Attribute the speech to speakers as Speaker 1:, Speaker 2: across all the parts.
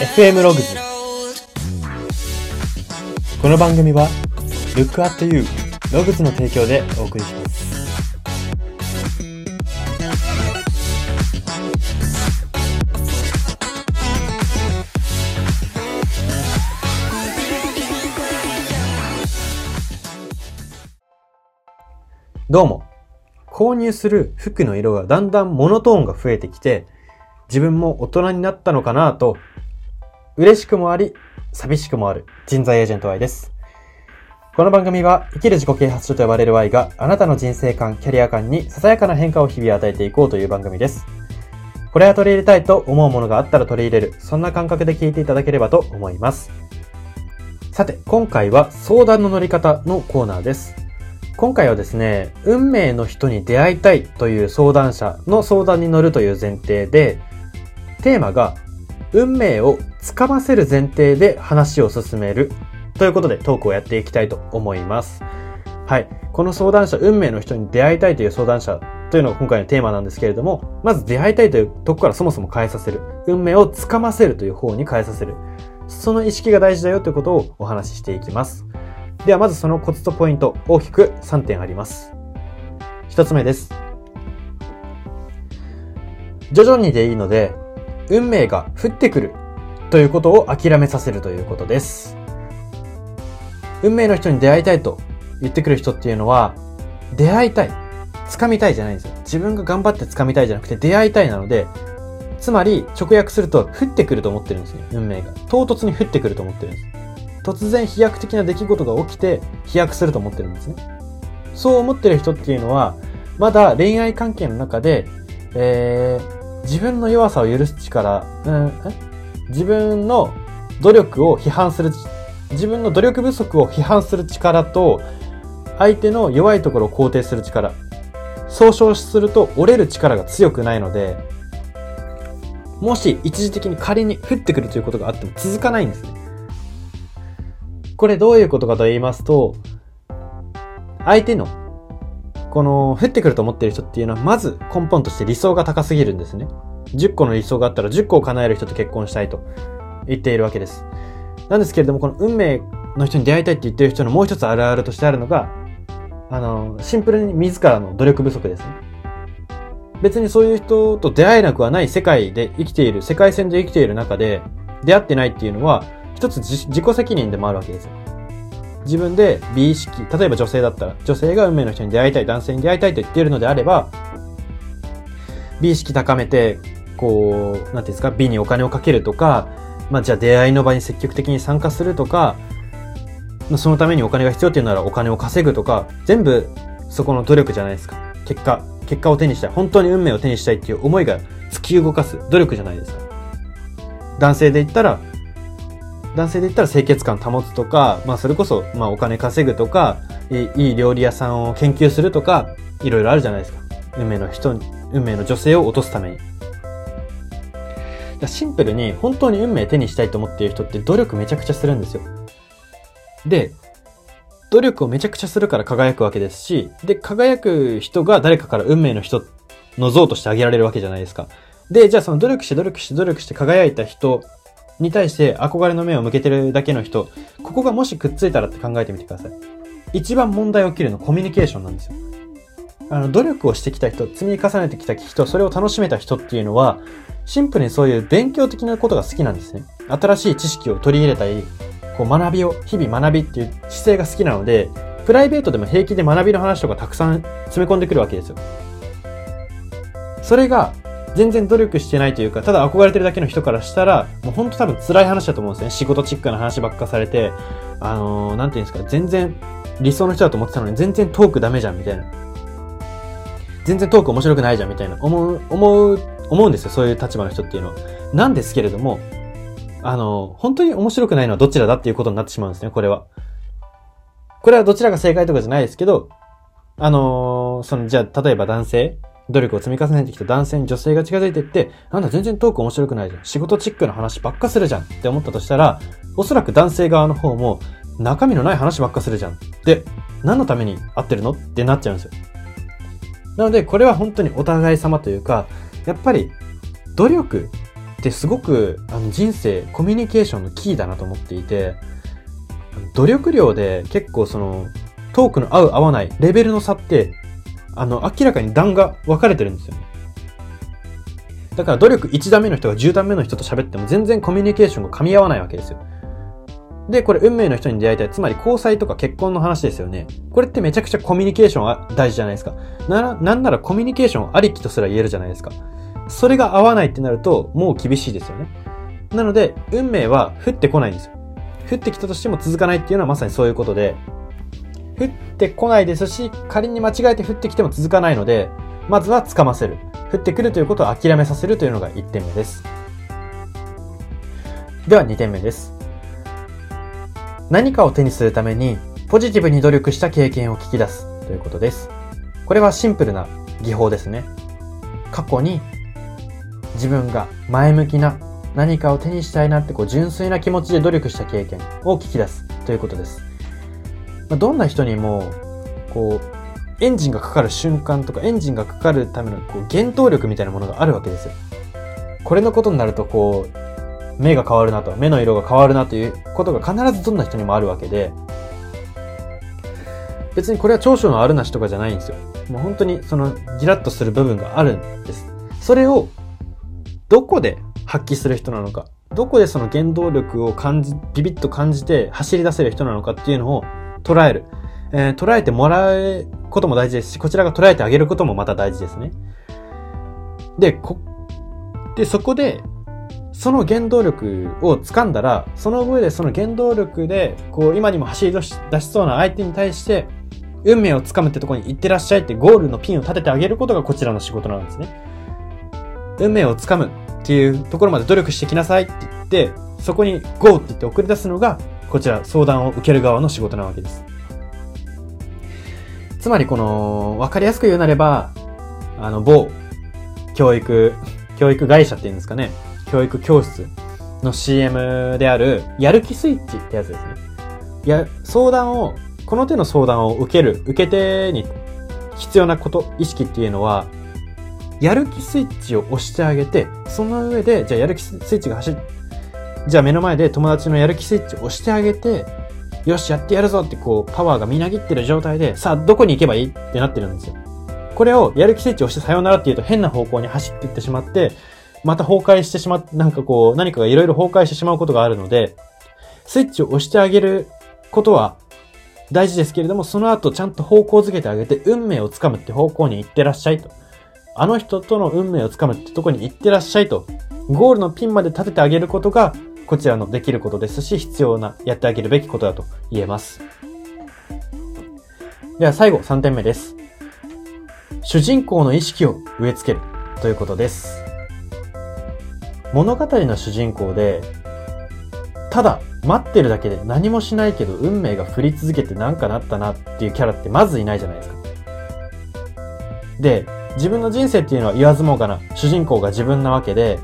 Speaker 1: FM ログズこの番組は Look at You ログズの提供でお送りします。どうも。購入する服の色がだんだんモノトーンが増えてきて自分も大人になったのかなと嬉しくもあり寂しくもある人材エージェント Y です。この番組は生きる自己啓発書と呼ばれる Y があなたの人生観、キャリア観にささやかな変化を日々与えていこうという番組です。これは取り入れたいと思うものがあったら取り入れる、そんな感覚で聞いていただければと思います。さて、今回は相談の乗り方のコーナーです。今回はですね、運命の人に出会いたいという相談者の相談に乗るという前提で、テーマが運命をつかませる前提で話を進めるということでトークをやっていきたいと思います。はい。この相談者、運命の人に出会いたいという相談者というのが今回のテーマなんですけれども、まず出会いたいというとこからそもそも変えさせる。運命をつかませるという方に変えさせる。その意識が大事だよということをお話ししていきます。ではまずそのコツとポイント、大きく3点あります。一つ目です。徐々にでいいので、運命が降ってくるということを諦めさせるということです。運命の人に出会いたいと言ってくる人っていうのは、出会いたい。掴みたいじゃないんですよ。自分が頑張って掴みたいじゃなくて出会いたいなので、つまり直訳すると降ってくると思ってるんですね。運命が。唐突に降ってくると思ってるんです。突然飛躍的な出来事が起きて飛躍すると思ってるんですね。そう思ってる人っていうのは、まだ恋愛関係の中で、えー、自分の弱さを許す力、うん、自分の努力を批判する、自分の努力不足を批判する力と、相手の弱いところを肯定する力、総称すると折れる力が強くないので、もし一時的に仮に降ってくるということがあっても続かないんですね。これどういうことかと言いますと、相手の、この、降ってくると思っている人っていうのは、まず根本として理想が高すぎるんですね。10個の理想があったら10個を叶える人と結婚したいと言っているわけです。なんですけれども、この運命の人に出会いたいって言ってる人のもう一つあるあるとしてあるのが、あの、シンプルに自らの努力不足ですね。別にそういう人と出会えなくはない世界で生きている、世界線で生きている中で、出会ってないっていうのは、一つ自自己責任でもあるわけですよ。自分で美意識、例えば女性だったら、女性が運命の人に出会いたい、男性に出会いたいと言っているのであれば、美意識高めて、こう、なんていうんですか、美にお金をかけるとか、まあじゃあ出会いの場に積極的に参加するとか、そのためにお金が必要っていうならお金を稼ぐとか、全部そこの努力じゃないですか。結果、結果を手にしたい。本当に運命を手にしたいっていう思いが突き動かす努力じゃないですか。男性で言ったら、男性で言ったら清潔感保つとか、まあそれこそ、まあお金稼ぐとか、いい料理屋さんを研究するとか、いろいろあるじゃないですか。運命の人に、運命の女性を落とすために。シンプルに本当に運命手にしたいと思っている人って努力めちゃくちゃするんですよ。で、努力をめちゃくちゃするから輝くわけですし、で、輝く人が誰かから運命の人の像として挙げられるわけじゃないですか。で、じゃあその努力して努力して努力して輝いた人に対して憧れの目を向けてるだけの人、ここがもしくっついたらって考えてみてください。一番問題起きるのコミュニケーションなんですよ。あの、努力をしてきた人、積み重ねてきた人、それを楽しめた人っていうのは、シンプルにそういう勉強的なことが好きなんですね。新しい知識を取り入れたり、こう学びを、日々学びっていう姿勢が好きなので、プライベートでも平気で学びの話とかたくさん詰め込んでくるわけですよ。それが、全然努力してないというか、ただ憧れてるだけの人からしたら、もうほんと多分辛い話だと思うんですね。仕事チックな話ばっかされて、あのー、なんていうんですか、全然理想の人だと思ってたのに全然トークダメじゃんみたいな。全然トーク面白くないじゃんみたいな思う、思う、思うんですよ。そういう立場の人っていうのは。なんですけれども、あの、本当に面白くないのはどちらだっていうことになってしまうんですね、これは。これはどちらが正解とかじゃないですけど、あのー、その、じゃあ、例えば男性努力を積み重ねてきた男性に女性が近づいていって、なんだ全然トーク面白くないじゃん。仕事チックな話ばっかするじゃんって思ったとしたら、おそらく男性側の方も中身のない話ばっかするじゃん。で、何のために会ってるの？ってなっちゃうんですよ。なので、これは本当にお互い様というか、やっぱり努力ってすごくあの人生、コミュニケーションのキーだなと思っていて、努力量で結構その、トークの合う合わないレベルの差って、あの、明らかに段が分かれてるんですよね。だから努力1段目の人が10段目の人と喋っても全然コミュニケーションが噛み合わないわけですよ。で、これ運命の人に出会いたい。つまり交際とか結婚の話ですよね。これってめちゃくちゃコミュニケーションは大事じゃないですか。なら、なんならコミュニケーションありきとすら言えるじゃないですか。それが合わないってなると、もう厳しいですよね。なので、運命は降ってこないんですよ。降ってきたとしても続かないっていうのはまさにそういうことで、降ってこないですし、仮に間違えて降ってきても続かないので、まずは掴ませる。降ってくるということを諦めさせるというのが1点目です。では2点目です。何かを手にするためにポジティブに努力した経験を聞き出すということです。これはシンプルな技法ですね。過去に自分が前向きな何かを手にしたいなってこう純粋な気持ちで努力した経験を聞き出すということです。まあ、どんな人にも、こう、エンジンがかかる瞬間とかエンジンがかかるためのこう原動力みたいなものがあるわけですよ。これのことになるとこう、目が変わるなと、目の色が変わるなということが必ずどんな人にもあるわけで、別にこれは長所のあるなしとかじゃないんですよ。もう本当にそのギラッとする部分があるんです。それをどこで発揮する人なのか、どこでその原動力を感じ、ビビッと感じて走り出せる人なのかっていうのを捉える。えー、捉えてもらうことも大事ですし、こちらが捉えてあげることもまた大事ですね。で、こ、で、そこで、その原動力を掴んだら、その上でその原動力で、こう、今にも走り出し出しそうな相手に対して、運命を掴むってとこに行ってらっしゃいってゴールのピンを立ててあげることがこちらの仕事なんですね。運命を掴むっていうところまで努力してきなさいって言って、そこに GO って言って送り出すのが、こちら相談を受ける側の仕事なわけです。つまりこの、わかりやすく言うなれば、あの、某、教育、教育会社っていうんですかね。教育教室の CM である、やる気スイッチってやつですね。や、相談を、この手の相談を受ける、受け手に必要なこと、意識っていうのは、やる気スイッチを押してあげて、その上で、じゃあやる気スイッチが走っ、じゃあ目の前で友達のやる気スイッチを押してあげて、よし、やってやるぞってこう、パワーがみなぎってる状態で、さあ、どこに行けばいいってなってるんですよ。これをやる気スイッチを押してさようならって言うと変な方向に走っていってしまって、また崩壊してしまっ、なんかこう、何かがいろいろ崩壊してしまうことがあるので、スイッチを押してあげることは大事ですけれども、その後ちゃんと方向づけてあげて、運命をつかむって方向に行ってらっしゃいと。あの人との運命をつかむってとこに行ってらっしゃいと、ゴールのピンまで立ててあげることが、こちらのできることですし、必要な、やってあげるべきことだと言えます。では最後、3点目です。主人公の意識を植え付けるということです。物語の主人公で、ただ待ってるだけで何もしないけど運命が降り続けてなんかなったなっていうキャラってまずいないじゃないですか。で、自分の人生っていうのは言わずもがな主人公が自分なわけで、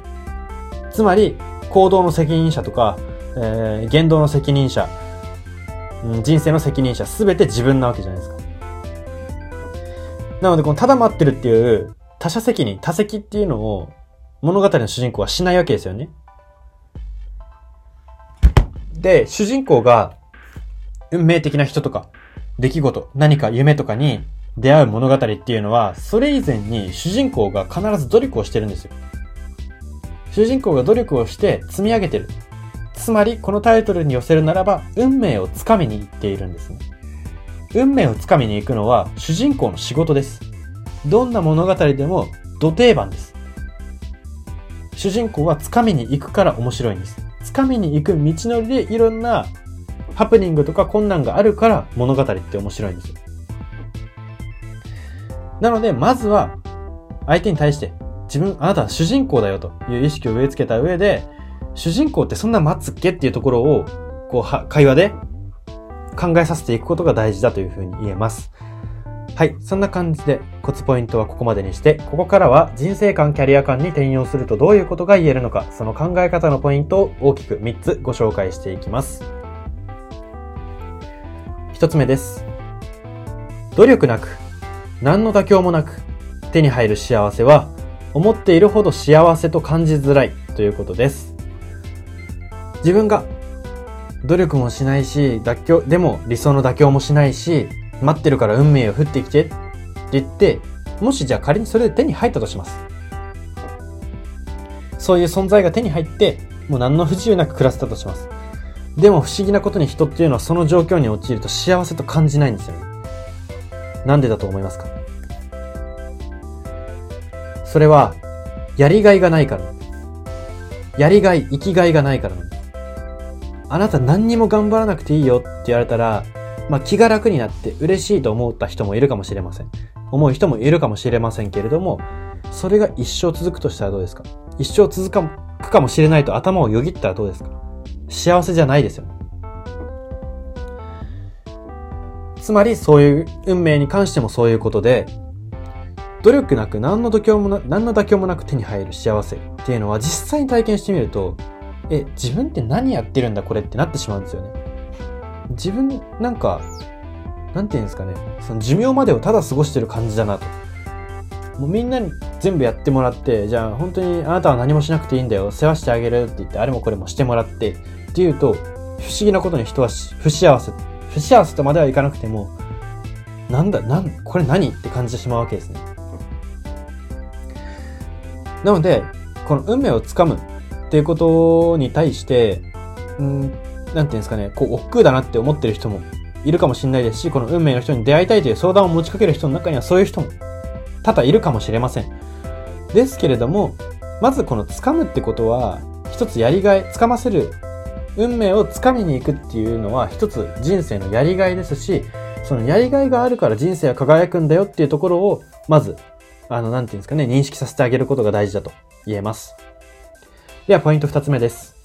Speaker 1: つまり行動の責任者とか、えー、言動の責任者、うん、人生の責任者、すべて自分なわけじゃないですか。なので、このただ待ってるっていう他者責任、他責っていうのを物語の主人公はしないわけですよね。で、主人公が運命的な人とか、出来事、何か夢とかに出会う物語っていうのは、それ以前に主人公が必ず努力をしてるんですよ。主人公が努力をして積み上げてる。つまり、このタイトルに寄せるならば、運命をつかみに行っているんですね。運命をつかみに行くのは、主人公の仕事です。どんな物語でも、土定番です。主人公はつかみに行くから面白いんです。つかみに行く道のりでいろんなハプニングとか困難があるから物語って面白いんですよ。なので、まずは、相手に対して、自分、あなたは主人公だよという意識を植え付けた上で、主人公ってそんな待つっけっていうところを、こう、は、会話で考えさせていくことが大事だというふうに言えます。はい。そんな感じで、コツポイントはここまでにして、ここからは人生観、キャリア観に転用するとどういうことが言えるのか、その考え方のポイントを大きく3つご紹介していきます。1つ目です。努力なく何の妥協もなく手に入る幸せは思っているほど幸せと感じづらいということです。自分が努力もしないし、妥協、でも理想の妥協もしないし、待ってるから運命を降ってきてって言って、もしじゃあ仮にそれで手に入ったとします。そういう存在が手に入って、もう何の不自由なく暮らせたとします。でも不思議なことに人っていうのはその状況に陥ると幸せと感じないんですよね。なんでだと思いますか？それは、やりがいがないからやりがい、生きがいがないからなんです。あなた何にも頑張らなくていいよって言われたら、まあ気が楽になって嬉しいと思った人もいるかもしれません。思う人もいるかもしれませんけれども、それが一生続くとしたらどうですか？一生続くかもしれないと頭をよぎったらどうですか？幸せじゃないですよね。つまりそういう運命に関してもそういうことで、努力なく何の妥協もな、何の妥協もなく手に入る幸せっていうのは実際に体験してみると、え、自分って何やってるんだこれってなってしまうんですよね。自分、なんか、なんて言うんですかね、その寿命までをただ過ごしてる感じだなと。もうみんなに全部やってもらって、じゃあ本当にあなたは何もしなくていいんだよ、世話してあげるって言って、あれもこれもしてもらって、っていうと、不思議なことに人は不幸せ、不幸せとまではいかなくても、なんだ、なん、これ何って感じてしまうわけですね。なので、この運命をつかむっていうことに対して、うん、なんていうんですかね、こう、億劫だなって思ってる人もいるかもしれないですし、この運命の人に出会いたいという相談を持ちかける人の中にはそういう人も多々いるかもしれません。ですけれども、まずこの掴むってことは、一つやりがい、掴ませる、運命を掴みに行くっていうのは一つ人生のやりがいですし、そのやりがいがあるから人生は輝くんだよっていうところを、まず、あの、なんていうんですかね、認識させてあげることが大事だと言えます。では、ポイント二つ目です。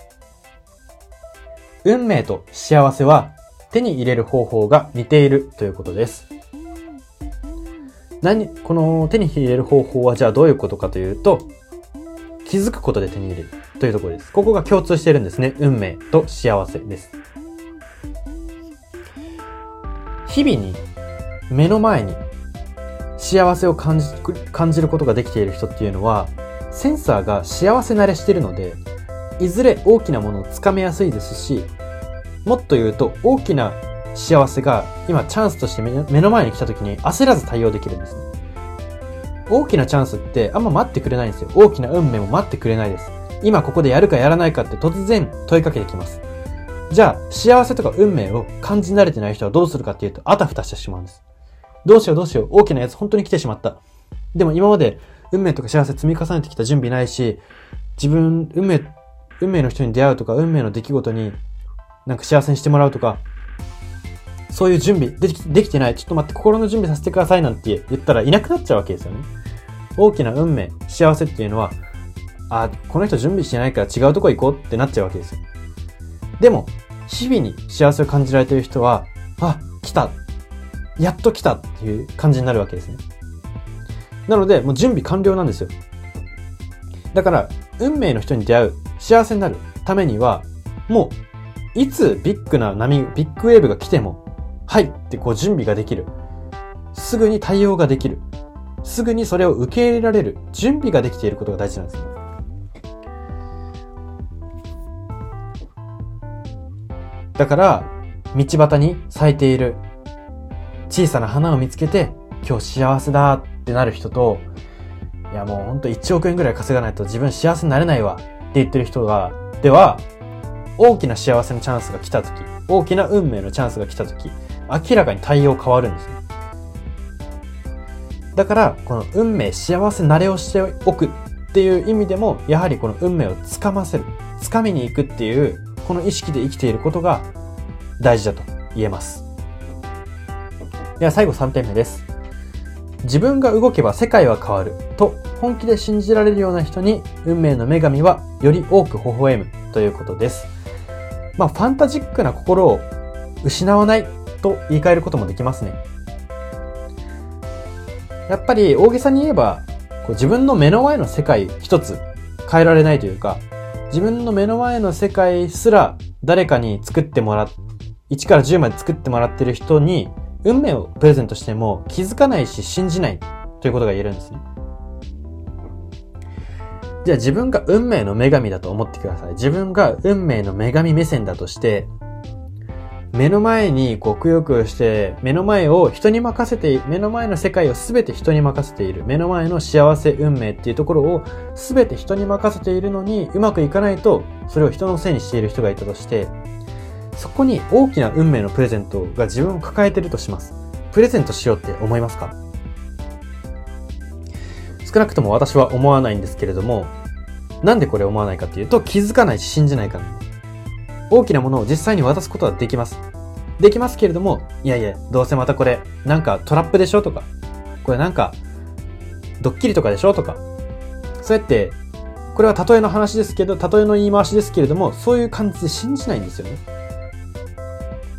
Speaker 1: 運命と幸せは手に入れる方法が似ているということです。何、この手に入れる方法はじゃあどういうことかというと、気づくことで手に入れるというところです。ここが共通してるんですね。運命と幸せです。日々に目の前に幸せを感じ感じることができている人っていうのは、センサーが幸せ慣れしてるので、いずれ大きなものをつかめやすいですし、もっと言うと大きな幸せが今チャンスとして目の前に来た時に焦らず対応できるんですね。大きなチャンスってあんま待ってくれないんですよ。大きな運命も待ってくれないです。今ここでやるかやらないかって突然問いかけてきます。じゃあ、幸せとか運命を感じ慣れてない人はどうするかっていうと、あたふたしてしまうんです。どうしようどうしよう。大きなやつ本当に来てしまった。でも今まで運命とか幸せ積み重ねてきた準備ないし、自分、運命、運命の人に出会うとか、運命の出来事になんか幸せにしてもらうとか、そういう準備できできてない。ちょっと待って、心の準備させてくださいなんて言ったらいなくなっちゃうわけですよね。大きな運命、幸せっていうのは、あ、この人準備してないから違うとこ行こうってなっちゃうわけですよ。でも、日々に幸せを感じられている人は、あ、来た。やっと来たっていう感じになるわけですね。なので、もう準備完了なんですよ。だから、運命の人に出会う、幸せになるためには、もう、いつビッグな波、ビッグウェーブが来ても、はいってこう準備ができる。すぐに対応ができる。すぐにそれを受け入れられる。準備ができていることが大事なんですね。だから、道端に咲いている小さな花を見つけて、今日幸せだってなる人と、いやもうほんと1億円ぐらい稼がないと自分幸せになれないわって言ってる人が、では、大きな幸せのチャンスが来た時、大きな運命のチャンスが来た時、明らかに対応変わるんですね。だから、この運命、幸せ慣れをしておくっていう意味でも、やはりこの運命をつかませる、つかみに行くっていう、この意識で生きていることが大事だと言えます。では最後3点目です。自分が動けば世界は変わると本気で信じられるような人に運命の女神はより多く微笑むということです。まあファンタジックな心を失わないと言い換えることもできますね。やっぱり大げさに言えば、こう自分の目の前の世界一つ変えられないというか、自分の目の前の世界すら誰かに作ってもらっ、1から10まで作ってもらってる人に運命をプレゼントしても気づかないし信じないということが言えるんですね。じゃあ自分が運命の女神だと思ってください。自分が運命の女神目線だとして、目の前にこうくよくよして、目の前を人に任せて、目の前の世界を全て人に任せている。目の前の幸せ運命っていうところを全て人に任せているのにうまくいかないと、それを人のせいにしている人がいたとして、そこに大きな運命のプレゼントが自分を抱えてるとします。プレゼントしようって思いますか？少なくとも私は思わないんですけれども、なんでこれ思わないかっていうと気づかないし信じないから。大きなものを実際に渡すことはできます。できますけれども、いやいや、どうせまたこれ、なんかトラップでしょとか、これなんか、ドッキリとかでしょとか、そうやって、これは例えの話ですけど、例えの言い回しですけれども、そういう感じで信じないんですよね。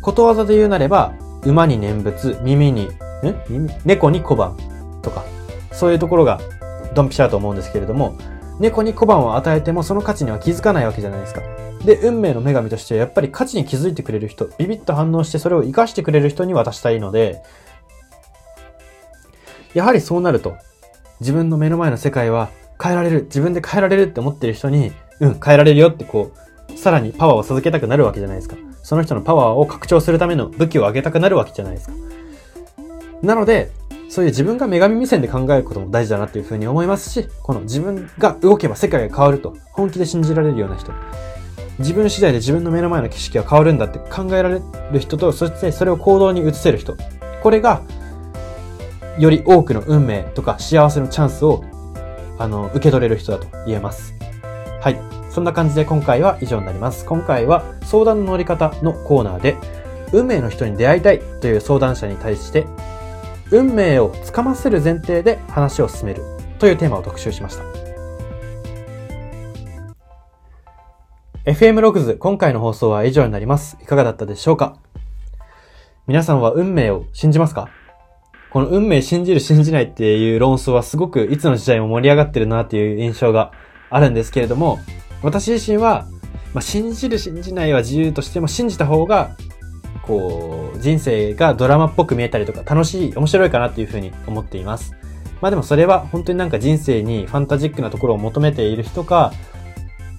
Speaker 1: ことわざで言うなれば、馬に念仏、耳に、ん耳？猫に小判とか、そういうところがドンピシャだと思うんですけれども、猫に小判を与えてもその価値には気づかないわけじゃないですか。で、運命の女神としてやっぱり価値に気づいてくれる人、ビビッと反応してそれを活かしてくれる人に渡したいので、やはりそうなると、自分の目の前の世界は変えられる、自分で変えられるって思ってる人に、うん、変えられるよってこう、さらにパワーを授けたくなるわけじゃないですか。その人のパワーを拡張するための武器を上げたくなるわけじゃないですか。なので、そういう自分が女神目線で考えることも大事だなっていうふうに思いますし、この自分が動けば世界が変わると本気で信じられるような人。自分次第で自分の目の前の景色が変わるんだって考えられる人と、そしてそれを行動に移せる人。これが、より多くの運命とか幸せのチャンスを、あの、受け取れる人だと言えます。はい。そんな感じで今回は以上になります。今回は相談の乗り方のコーナーで、運命の人に出会いたいという相談者に対して、運命をつかませる前提で話を進めるというテーマを特集しました。FM ログズ、今回の放送は以上になります。いかがだったでしょうか？皆さんは運命を信じますか？この運命信じる信じないっていう論争はすごくいつの時代も盛り上がってるなっていう印象があるんですけれども、私自身は、まあ、信じる信じないは自由としても信じた方が、こう、人生がドラマっぽく見えたりとか楽しい、面白いかなっていうふうに思っています。まあでもそれは本当になんか人生にファンタジックなところを求めている人か、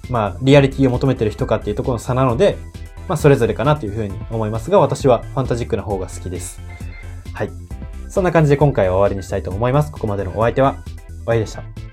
Speaker 1: まあ、リアリティを求めている人かっていうところの差なので、まあ、それぞれかなというふうに思いますが、私はファンタジックな方が好きです。はい。そんな感じで今回は終わりにしたいと思います。ここまでのお相手は、おいでした。